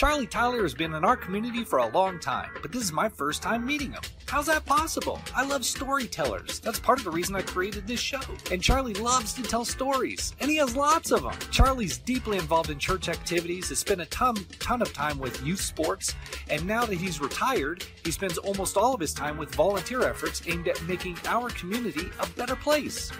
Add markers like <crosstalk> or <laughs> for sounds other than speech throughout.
Charley Tyler has been in our community for a long time, but this is my first time meeting him. How's that possible? I love storytellers. That's part of the reason I created this show. And Charley loves to tell stories, and he has lots of them. Charley's deeply involved in church activities, has spent a ton, ton of time with youth sports, and now that he's retired, he spends almost all of his time with volunteer efforts aimed at making our community a better place.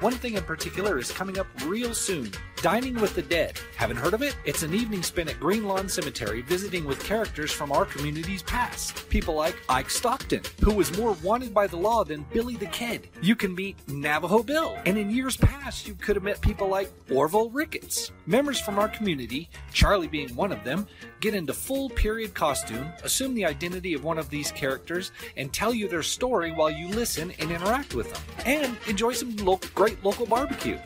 One thing in particular is coming up real soon Dining with the Dead. Haven't heard of it? It's an evening spent at Greenlawn Cemetery visiting with characters from our community's past. People like Ike Stockton, who was more wanted by the law than Billy the Kid. You can meet Navajo Bill, and in years past, you could have met people like Orville Ricketts. Members from our community, Charley being one of them, get into full period costume, assume the identity of one of these characters, and tell you their story while you listen and interact with them, and enjoy some lo- great local barbecue.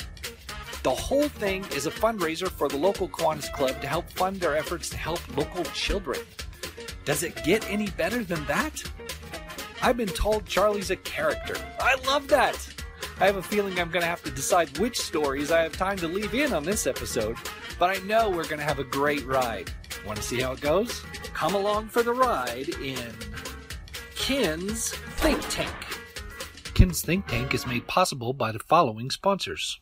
The whole thing is a fundraiser for the local Kiwanis Club to help fund their efforts to help local children. Does it get any better than that? I've been told Charley's a character. I love that. I have a feeling I'm going to have to decide which stories I have time to leave in on this episode, but I know we're going to have a great ride. Want to see how it goes? Come along for the ride in Ken's Think Tank. Ken's Think Tank is made possible by the following sponsors.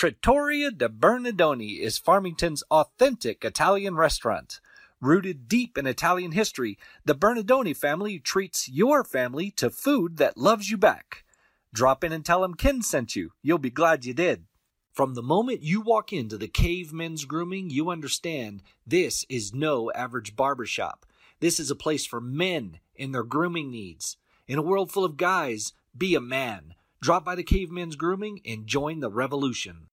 Trattoria de Bernardoni is Farmington's authentic Italian restaurant. Rooted deep in Italian history, the Bernardoni family treats your family to food that loves you back. Drop in and tell them Ken sent you. You'll be glad you did. From the moment you walk into the Cave Men's Grooming, you understand this is no average barbershop. This is a place for men and their grooming needs. In a world full of guys, be a man. Drop by the Cavemen's Grooming and join the revolution.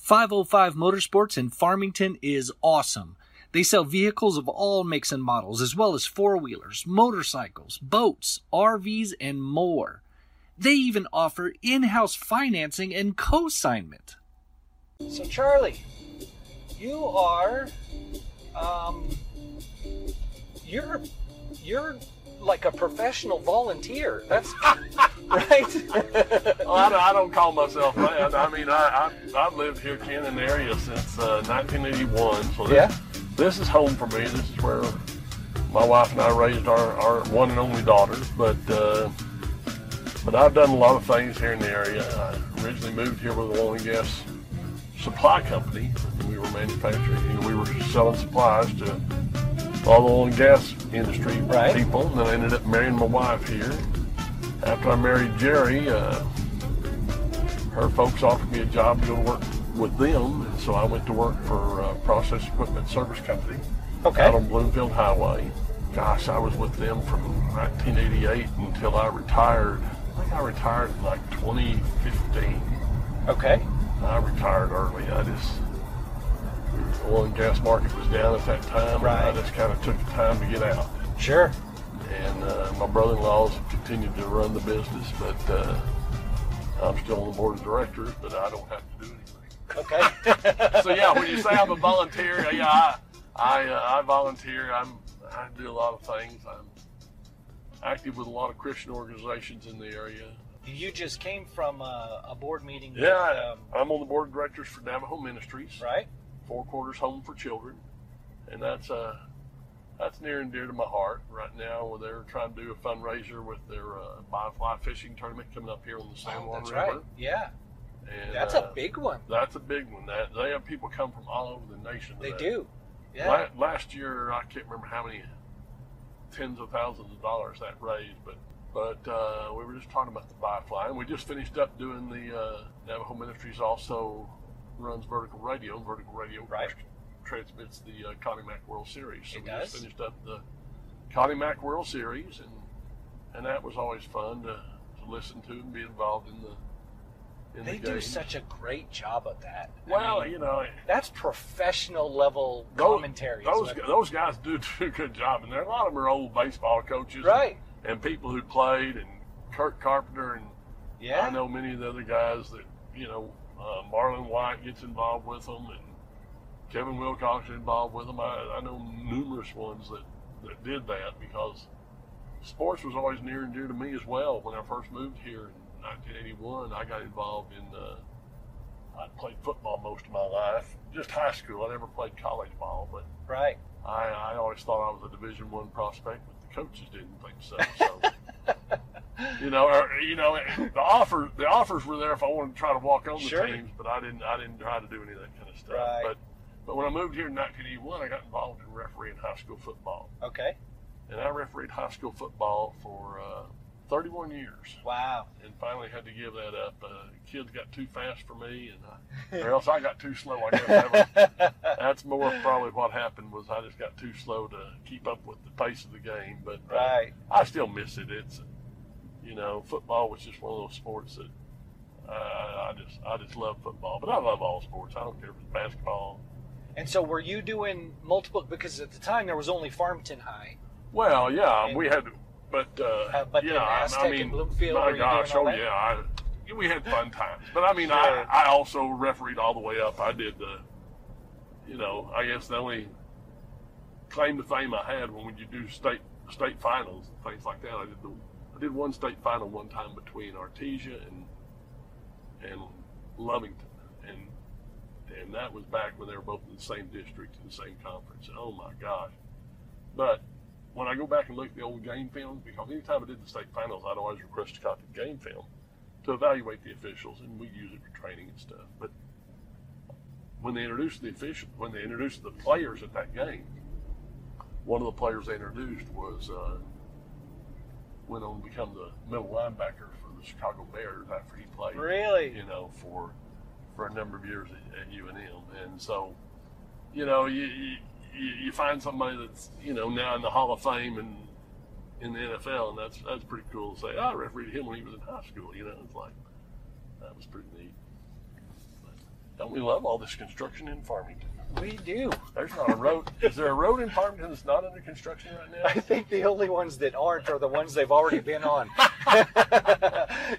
505 Motorsports in Farmington is awesome. They sell vehicles of all makes and models, as well as four wheelers, motorcycles, boats, RVs, and more. They even offer in house financing and co-signment. So, Charley, you are, um, you're, you're like a professional volunteer. That's <laughs> <laughs> right. Well, I, don't- I don't call myself that. I mean, I, I, I've lived here, Ken, in the area since uh, 1981. So this, Yeah. this is home for me. This is where my wife and I raised our, our one and only daughter. But uh, but I've done a lot of things here in the area. I originally moved here with a oil and gas supply company. And we were manufacturing. You know, we were selling supplies to all the oil and gas industry Right. people. And then I ended up marrying my wife here. After I married Jerry, uh, her folks offered me a job to go work with them, and so I went to work for uh, Process Equipment Service Company Okay. out on Bloomfield Highway. Gosh, I was with them from 1988 until I retired. I think I retired in like 2015. Okay. I retired early. I just the oil and gas market was down at that time, and I just kind of took the time to get out. Sure. And uh, my brother-in-laws continued to run the business, but uh, I'm still on the board of directors, but I don't have to do anything. Okay. <laughs> so yeah, when you say I'm a volunteer, yeah, I I, uh, I volunteer. I'm I do a lot of things. I'm active with a lot of Christian organizations in the area. you just came from a, a board meeting. with, Yeah, um, I'm on the board of directors for Navajo Ministries, right. Four Corners Home for Children, and that's uh that's near and dear to my heart right now. Where they're trying to do a fundraiser with their uh, bifly fishing tournament coming up here on the San Oh, Juan that's River. right. Yeah. And, That's uh, a big one. That's a big one. That they have people come from all over the nation. They that. do. Yeah. La- last year, I can't remember how many tens of thousands of dollars that raised, but but uh, we were just talking about the Firefly, and we just finished up doing the uh, Navajo Ministries also runs vertical radio, vertical radio Right. Transmits the uh, Connie Mack World Series. So It we does. just finished up the Connie Mack World Series, and and that was always fun to, to listen to and be involved in the in They the do such a great job of that. I well, mean, you know. that's professional level Those- commentary. Those those guys do <laughs> do a good job, and there a lot of them are old baseball coaches, right. And, and people who played, and Kurt Carpenter, and Yeah. I know many of the other guys that you know. Uh, Marlon White gets involved with them, and Kevin Wilcox is involved with them. I, I know numerous ones that that did that because sports was always near and dear to me as well. When I first moved here in 1981, I got involved in. Uh, I played football most of my life, just high school. I never played college ball, but Right. I, I always thought I was a Division One prospect, but the coaches didn't think so. So, <laughs> you know, or, you know, the offer the offers were there if I wanted to try to walk on the Sure. teams, but I didn't I didn't try to do any of that kind of stuff. Right. But but when I moved here in 1981, I got involved in refereeing high school football, Okay. and I refereed high school football for uh, 31 years, Wow. and finally had to give that up. Uh, kids got too fast for me, and I, or else I got too slow. I guess that was, <laughs> that's more probably what happened was I just got too slow to keep up with the pace of the game. But uh, right. I still miss it. It's you know football was just one of those sports that uh, I just I just love football. But I love all sports. I don't care if it's basketball. And so were you doing multiple because at the time there was only Farmington High. Well, yeah, And- we had, but uh, Uh, but yeah, I- Aztec I and mean, Bloomfield, my gosh, oh that? yeah, I, we had fun times. But I mean, Sure. I I also refereed all the way up. I did the, you know, I guess the only claim to fame I had when you do state state finals and things like that. I did the I did one state final one time between Artesia and and Lovington, and that was back when they were both in the same district in the same conference. Oh my gosh! But when I go back and look at the old game film, because anytime I did the state finals, I'd always request a copy of the game film to evaluate the officials, and we use it for training and stuff. But when they introduced the official, when they introduced the players at that game, one of the players they introduced was uh, went on to become the middle linebacker for the Chicago Bears after he played Really? you know, for for a number of years at, at UNM, and so, you know, you, you you find somebody that's you know now in the Hall of Fame and in the NFL, and that's that's pretty cool to say. "Oh, I refereed him when he was in high school. You know, it's like that was pretty neat. But don't we love all this construction in Farmington? We do. There's not a road. Is there a road in Farmington that's not under construction right now? I think the only ones that aren't are the ones they've already been on. <laughs> <laughs>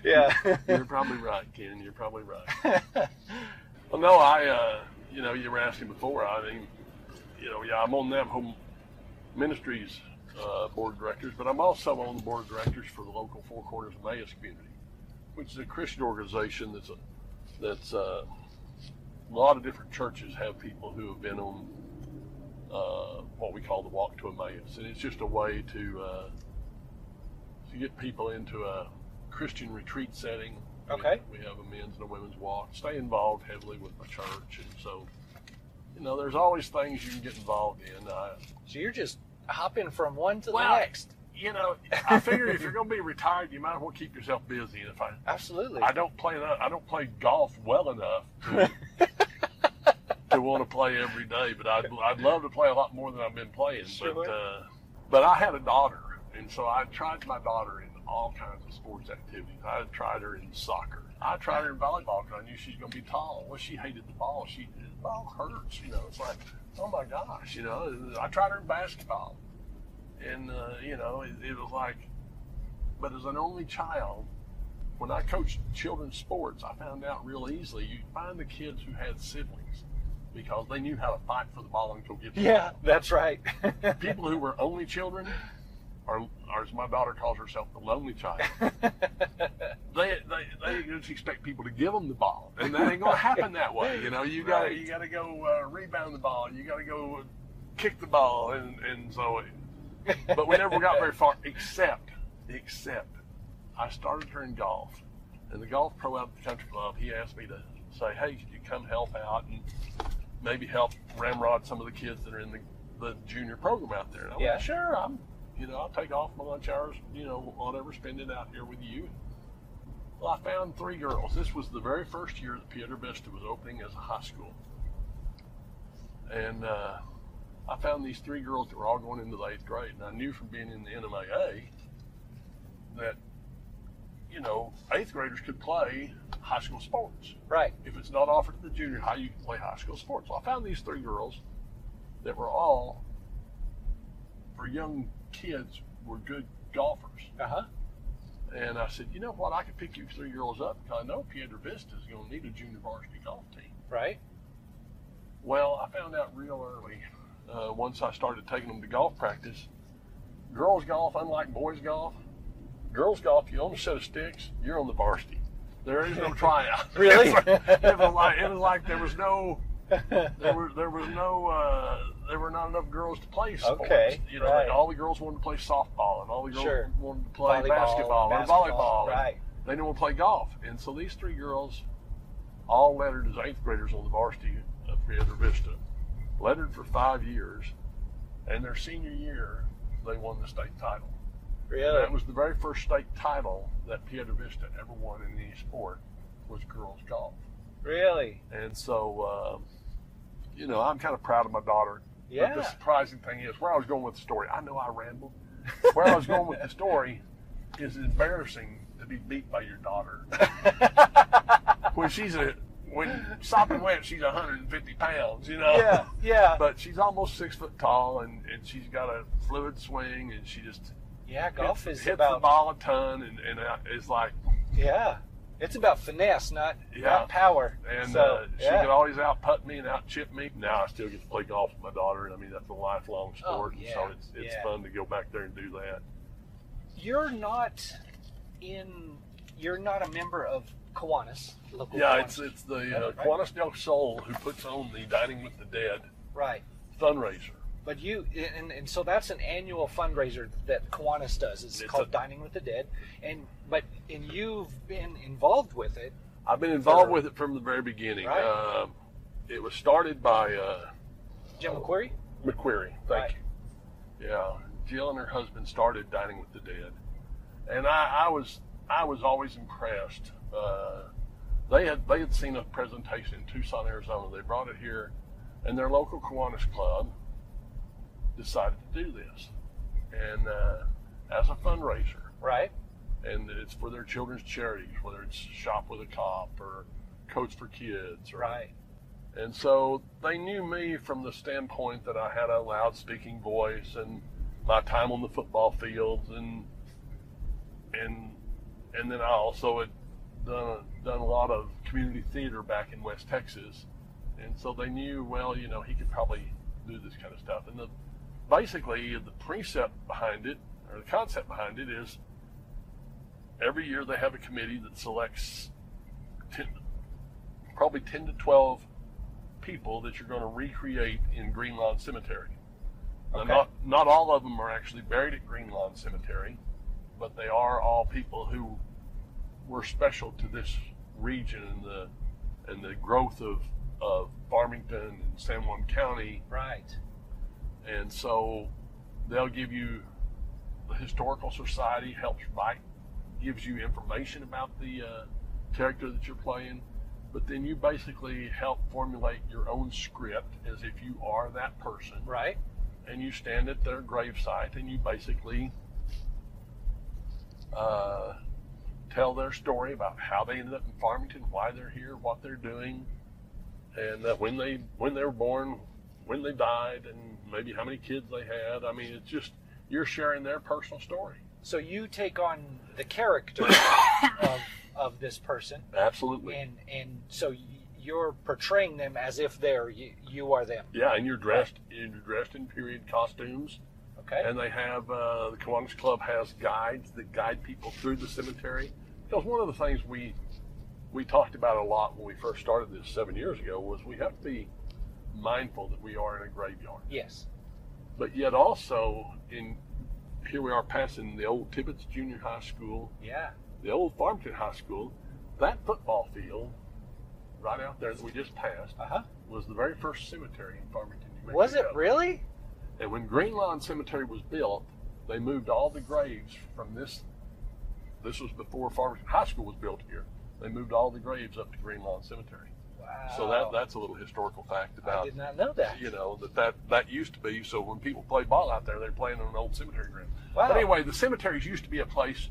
yeah. You're probably right, Ken. You're probably right. Well, no, I, uh, you know, you were asking before. I mean, you know, yeah, I'm on Navajo Ministries uh, board of directors, but I'm also on the board of directors for the local Four Corners Emmaus community, which is a Christian organization that's a, that's uh, a lot of different churches have people who have been on uh, what we call the Walk to Emmaus, and it's just a way to uh, to get people into a Christian retreat setting. Okay. We, have a men's and a women's walk. Stay involved heavily with my church, and so you know, there's always things you can get involved in. So you're just hopping from one to Well, the next. you know, I figure if you're going to be retired, you might as well keep yourself busy. And if I Absolutely. I don't play enough, I don't play golf well enough to, <laughs> to want to play every day, but I'd, I'd love to play a lot more than I've been playing. Sure. But uh, but I had a daughter, and so I tried my daughter in all kinds of sports activities. I tried her in soccer. I tried her in volleyball because I knew she's going to be tall. Well, she hated the ball. She the ball hurts. You know, it's like oh my gosh. You know, I tried her in basketball, and uh, you know, it, it was like. But as an only child, when I coached children's sports, I found out real easily you find the kids who had siblings because they knew how to fight for the ball until get the yeah, that's right. <laughs> People who were only children, or, or as my daughter calls herself, the lonely child, <laughs> they, they they just expect people to give them the ball, and that ain't gonna happen that way. You know, you got to you got to go uh, rebound the ball, you got to go kick the ball, and and so. But we never got very far, except except I started her in golf, and the golf pro out at the country club, he asked me to say, "Hey, could you come help out and maybe help ramrod some of the kids that are in the, the junior program out there?" And I Yeah. went, "Sure, I'm, you know, I'll take off my lunch hours, you know, whatever, spend it out here with you." Well, I found three girls. This was the very first year that Piedra Vista was opening as a high school, and uh, I found these three girls that were all going into the eighth grade, and I knew from being in the NMAA that you know eighth graders could play high school sports. right. If it's not offered to the junior high, you can play high school sports. Well, I found these three girls that were all for young kids were good golfers. Uh huh. And I said, you know what? I could pick you three girls up because I know Piedra Vista is going to need a junior varsity golf team. Right. Well, I found out real early uh, once I started taking them to golf practice. Girls golf, unlike boys golf, girls golf, you own a set of sticks, you're on the varsity. There is no <laughs> tryout. Really? <laughs> it, was like, it was like there was no there was there was no uh, there were not enough girls to play sports. Okay, You know, right. all the girls wanted to play softball, and all the girls Sure. wanted to play Volleyball, basketball, basketball, or volleyball. and right. They didn't want to play golf, and so these three girls all lettered as eighth graders on the varsity of Piedra Vista, lettered for five years, and their senior year they won the state title. Really? That was the very first state title that Piedra Vista ever won in any sport was girls golf. really? And so, um, you know, I'm kind of proud of my daughter. But Yeah. the surprising thing is where I was going with the story. I know I rambled. Where I was going with the story is embarrassing to be beat by your daughter <laughs> when she's a when sopping wet. She's 150 pounds, you know. yeah, yeah. But she's almost six foot tall, and, and she's got a fluid swing, and she just yeah, golf hits, is hits the ball a ton, and, and uh, it's like yeah. It's about finesse, not Yeah. not power. And so, uh, she yeah. could always out putt me and out chip me. Now I still get to play golf with my daughter, and I mean that's a lifelong Oh, sport. and yeah, So it's it's yeah. fun to go back there and do that. You're not in. You're not a member of Kiwanis, local. Yeah, Kiwanis. it's it's the uh, right. Kiwanis del Sol who puts on the Dining with the Dead right. fundraiser. But you and, and so that's an annual fundraiser that Kiwanis does. It's, It's called a- Dining with the Dead, and but and you've been involved with it. I've been involved For- with it from the very beginning. Right. Um, it was started by uh, Jim McQuarrie. McQuarrie. Thank Right. you. Yeah, Jill and her husband started Dining with the Dead, and I, I was I was always impressed. Uh, they had they had seen a presentation in Tucson, Arizona. They brought it here, and their local Kiwanis club decided to do this, and uh, as a fundraiser, Right. and it's for their children's charities, whether it's Shop with a Cop or Coach for Kids, or Right. and so they knew me from the standpoint that I had a loud speaking voice and my time on the football fields and and and then I also had done a, done a lot of community theater back in West Texas, and so they knew well, you know, he could probably do this kind of stuff. And the basically the precept behind it or the concept behind it is every year they have a committee that selects 10, probably 10 to 12 people that you're going to recreate in Greenlawn Cemetery. Now, Okay. not, not all of them are actually buried at Greenlawn Cemetery, but they are all people who were special to this region and the and the growth of, of Farmington and San Juan County. Right. And so they'll give you the historical society helps write, gives you information about the uh, character that you're playing, but then you basically help formulate your own script as if you are that person, Right. and you stand at their gravesite and you basically uh, tell their story about how they ended up in Farmington, why they're here, what they're doing, and uh, when they when they were born, when they died, and maybe how many kids they had. I mean, it's just you're sharing their personal story. So you take on the character <coughs> of of this person, Absolutely. and and so you're portraying them as if they're you, you are them. Yeah, and you're dressed you're dressed in period costumes, Okay. and they have uh, the Kiwanis Club has guides that guide people through the cemetery. Because one of the things we we talked about a lot when we first started this seven years ago was we have to be mindful that we are in a graveyard, yes. but yet also in here we are passing the old Tibbetts Junior High School, Yeah. the old Farmington High School. That football field right out there that we just passed Uh huh. was the very first cemetery in Farmington. New Was it really? And when Greenlawn Cemetery was built, they moved all the graves from this. This was before Farmington High School was built here. They moved all the graves up to Greenlawn Cemetery. Wow. So that that's a little historical fact about. I did not know that. you know that, that that used to be. So when people played ball out there, they're playing on an old cemetery ground. Wow. But anyway, the cemeteries used to be a place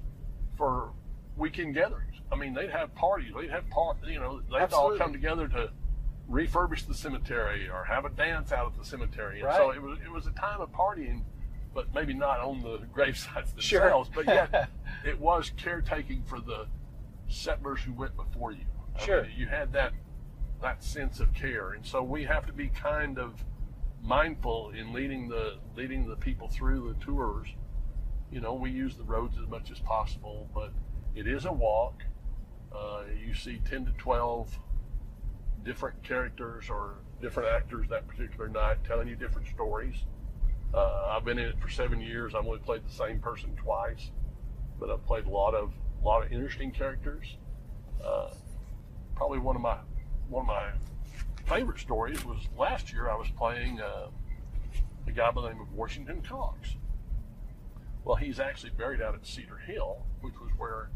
for weekend gatherings. I mean, they'd have parties. They'd have part. You know, they'd Absolutely. all come together to refurbish the cemetery or have a dance out at the cemetery. And so it was it was a time of partying, but maybe not on the <laughs> grave sites Sure. But yet, <laughs> it was caretaking for the settlers who went before you. I Sure. mean, you had that that sense of care, and so we have to be kind of mindful in leading the leading the people through the tours. You know, we use the roads as much as possible, but it is a walk. Uh, you see ten to twelve different characters or different actors that particular night, telling you different stories. Uh, I've been in it for seven years. I've only played the same person twice, but I've played a lot of a lot of interesting characters. Uh, probably one of my one of my favorite stories was last year. I was playing uh, a guy by the name of Washington Cox. Well, he's actually buried out at Cedar Hill, which was where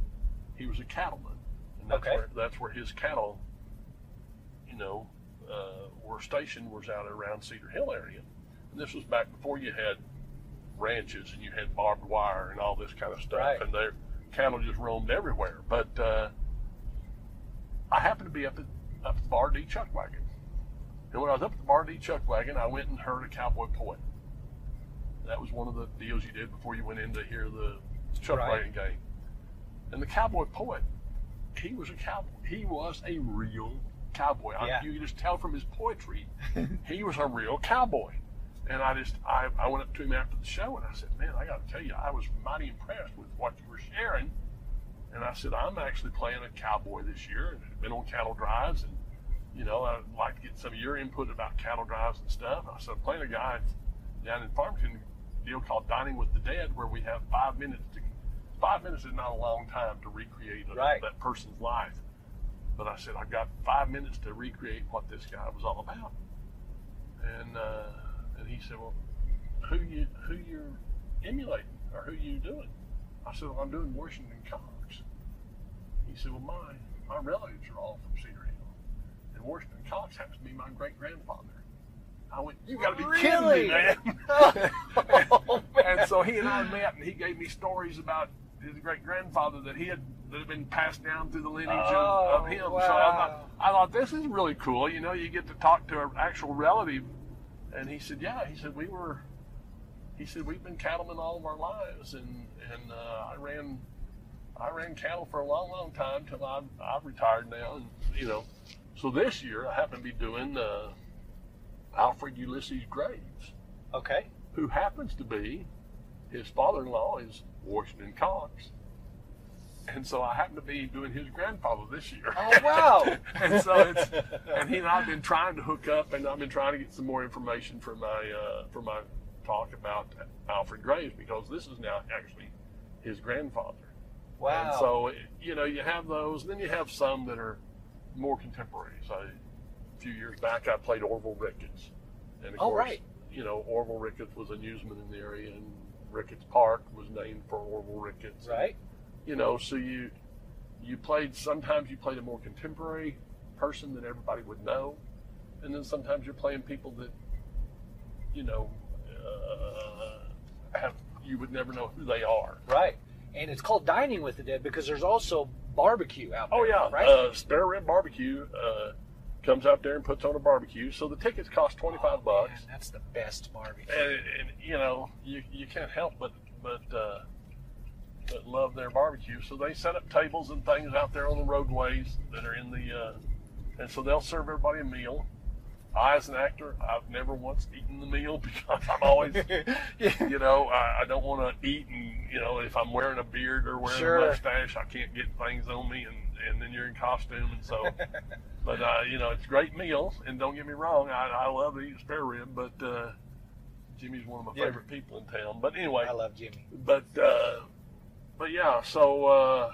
he was a cattleman, and that's Okay. where that's where his cattle, you know, uh, were stationed was out around Cedar Hill area. And this was back before you had ranches and you had barbed wire and all this kind of stuff, Right. and their cattle just roamed everywhere. But uh, I happened to be up at up at the Bar D Chuck Wagon, and when I was up at the Bar D Chuck Wagon, I went and heard a cowboy poet. That was one of the deals you did before you went in to hear the Chuck Right. Wagon game. And the cowboy poet, he was a cowboy. He was a real cowboy. I- you could just tell from his poetry, <laughs> he was a real cowboy. And I just, I, I went up to him after the show and I said, man, I got to tell you, I was mighty impressed with what you were sharing. And I said, I'm actually playing a cowboy this year and I've been on cattle drives and, you know, I'd like to get some of your input about cattle drives and stuff. I said, I'm playing a guy down in Farmington, a deal called Dining with the Dead, where we have five minutes to, five minutes is not a long time to recreate a, Right. that person's life. But I said, I've got five minutes to recreate what this guy was all about. And, uh, and he said, well, who you, who you're emulating or who you doing? I said, well, I'm doing Washington Cox. He said, well, my, my relatives are all from. And Washington Cox happens to be my great grandfather. I went, you got to be kidding me, man. <laughs> Oh, man. and so he and I met, and he gave me stories about his great grandfather that he had that had been passed down through the lineage Oh, of, of him. So I thought, I thought this is really cool. You know, you get to talk to an actual relative. And he said, yeah. He said we were. He said we've been cattlemen all of our lives, and and uh, I ran. I ran cattle for a long, long time till I've, I've retired now, and you know, so this year I happen to be doing uh, Alfred Ulysses Graves Okay. who happens to be his father-in-law is Washington Cox. And so I happen to be doing his grandfather this year. Oh, wow. <laughs> and so it's and he and I've been trying to hook up and I've been trying to get some more information for my uh, for my talk about Alfred Graves because this is now actually his grandfather. Wow. And so you know you have those, and then you have some that are more contemporary. So a few years back, I played Orville Ricketts, and of Oh, course, right. you know Orville Ricketts was a newsman in the area, and Ricketts Park was named for Orville Ricketts. right. You know, so you you played. Sometimes you played a more contemporary person that everybody would know, and then sometimes you're playing people that you know uh, have you would never know who they are. Right. And it's called Dining with the Dead because there's also barbecue out there. Oh yeah, Right. uh, Spare Rib Barbecue uh, comes out there and puts on a barbecue. So the tickets cost twenty five Oh, bucks, man, that's the best barbecue. and, and you know you you can't help but but uh, but love their barbecue. So they set up tables and things out there on the roadways that are in the, uh, and so they'll serve everybody a meal. I, as an actor, I've never once eaten the meal <laughs> because I'm always, <laughs> you know, I, I don't want to eat and, you know, if I'm wearing a beard or wearing Sure. a mustache, I can't get things on me and, and then you're in costume. And so, <laughs> but, uh, you know, it's great meal. And don't get me wrong, I, I love to eat spare rib, but, uh, Jimmy's one of my Yeah. favorite people in town. But anyway, I love Jimmy. but uh, but yeah, so uh,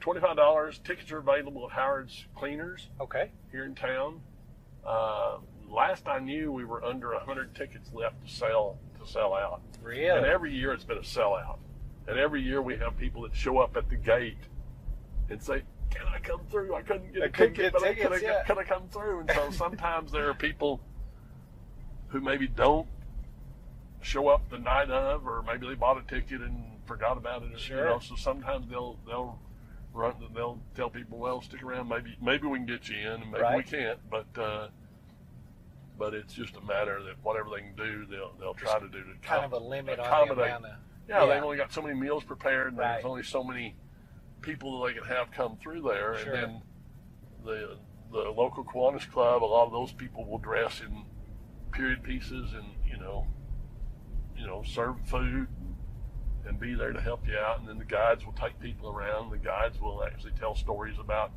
twenty five dollars. Tickets are available at Howard's Cleaners Okay. here in town. Uh, last I knew, we were under hundred tickets left to sell to sell out, Really? and every year it's been a sellout. And every year we have people that show up at the gate and say, "Can I come through? I couldn't get I a couldn't ticket, get but I, can, I, tickets, yeah." can I come through?" And so <laughs> sometimes there are people who maybe don't show up the night of, or maybe they bought a ticket and forgot about it. Sure. You know, so sometimes they'll they'll run they'll tell people, "Well, stick around. Maybe maybe we can get you in, and maybe we can't." But uh, but it's just a matter that whatever they can do, they'll they'll try to do to Kind com- of a limit on the accommodate. of. Yeah, Yeah. they've only got so many meals prepared, and Right. there's only so many people that they can have come through there, Sure. and then the the local Kiwanis Club, a lot of those people will dress in period pieces and you know, you know, serve food and be there to help you out, and then the guides will take people around. The guides will actually tell stories about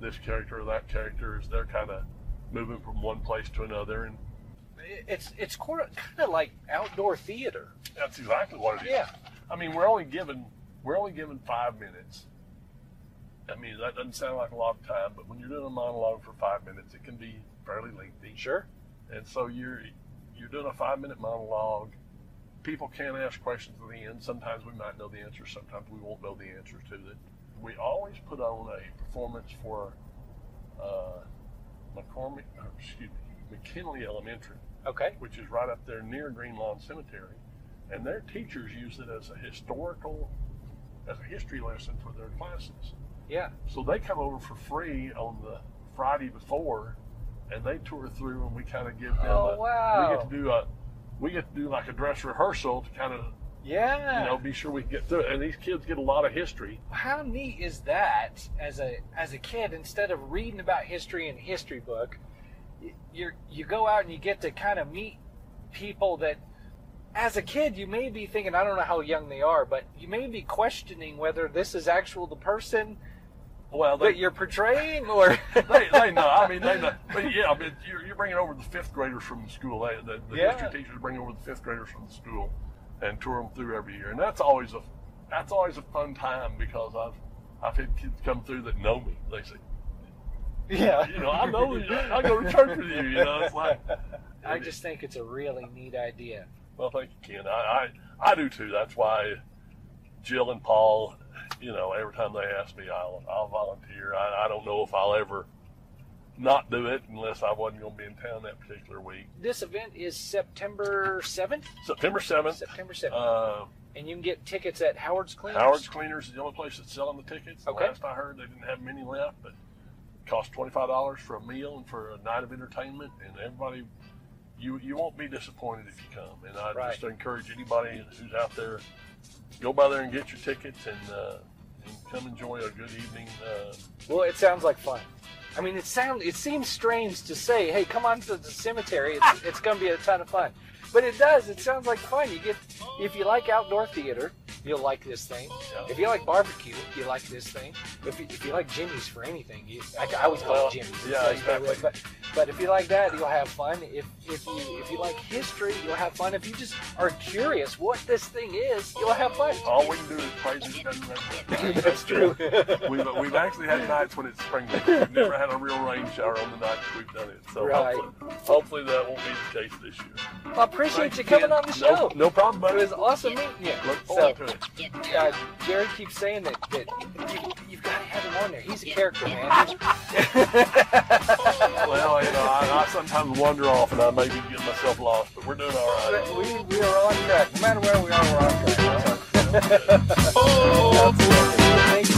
this character or that character as they're kind of moving from one place to another, and It's it's kind of like outdoor theater. that's exactly what it is. Yeah. I mean, we're only given we're only given five minutes. I mean, that doesn't sound like a lot of time, but when you're doing a monologue for five minutes, it can be fairly lengthy. Sure. And so you're you're doing a five minute monologue. People can ask questions at the end. Sometimes we might know the answers. Sometimes we won't know the answers to it. We always put on a performance for uh, McCormick, or excuse me, McKinley Elementary, Okay. which is right up there near Greenlawn Cemetery, and their teachers use it as a historical, as a history lesson for their classes. Yeah. So they come over for free on the Friday before, and they tour through, and we kind of give them. Oh, a, wow. We get to do a, we get to do like a dress rehearsal to kind of, Yeah. you know, be sure we get through it. And these kids get a lot of history. How neat is that as a as a kid? Instead of reading about history in a history book, you you go out and you get to kind of meet people that, as a kid, you may be thinking, I don't know how young they are, but you may be questioning whether this is actual the person Well, they, that you're portraying, or <laughs> they, they know. I mean, they know. But yeah, I mean, you're, you're bringing over the fifth graders from the school. They, the the Yeah. history teachers bring over the fifth graders from the school and tour them through every year, and that's always a that's always a fun time because I've I've had kids come through that know me. They say, yeah, you know, I know you. I go to church with you. You know, it's like I just think it's a really neat idea. Well, thank you, Ken. I, I, I do too. That's why Jill and Paul, you know, every time they ask me, I'll, I'll volunteer. I, I don't know if I'll ever not do it unless I wasn't going to be in town that particular week. This event is September seventh. September 7th, September seventh, uh, and you can get tickets at Howard's Cleaners. Howard's Cleaners is the only place that's selling the tickets. The Okay. Last I heard, they didn't have many left, but it costs $25 for a meal and for a night of entertainment, and everybody. You, you won't be disappointed if you come, and I Right. just encourage anybody who's out there, go by there and get your tickets, and, uh, and come enjoy a good evening. Uh, Well, it sounds like fun. I mean, it sound it seems strange to say, "Hey, come on to the cemetery. It's, it's going to be a ton of fun," but it does. It sounds like fun. You get if you like outdoor theater, you'll like this thing. If you like barbecue, you like this thing. If you, if you like Jimmy's for anything, you, I, I always call Well, it Jimmy's. Yeah, exactly. But, but if you like that, you'll have fun. If if you if you like history, you'll have fun. If you just are curious what this thing is, you'll have fun. all we can do is praise it doesn't rain. That's true. <laughs> we've, we've actually had nights when it's spring. We've never had a real rain shower on the nights we've done it. So Right. hopefully, hopefully that won't be the case this year. I appreciate you coming on the show. No, problem, It was awesome meeting you. Look So, to it. Uh, Jared keeps saying that, that you, you've got to have him on there. He's a character, man. <laughs> Well, you know, I, I sometimes wander off and I maybe get myself lost, but we're doing all right. we, we are on track. No matter where we are, we're on track. <laughs> Absolutely. Thank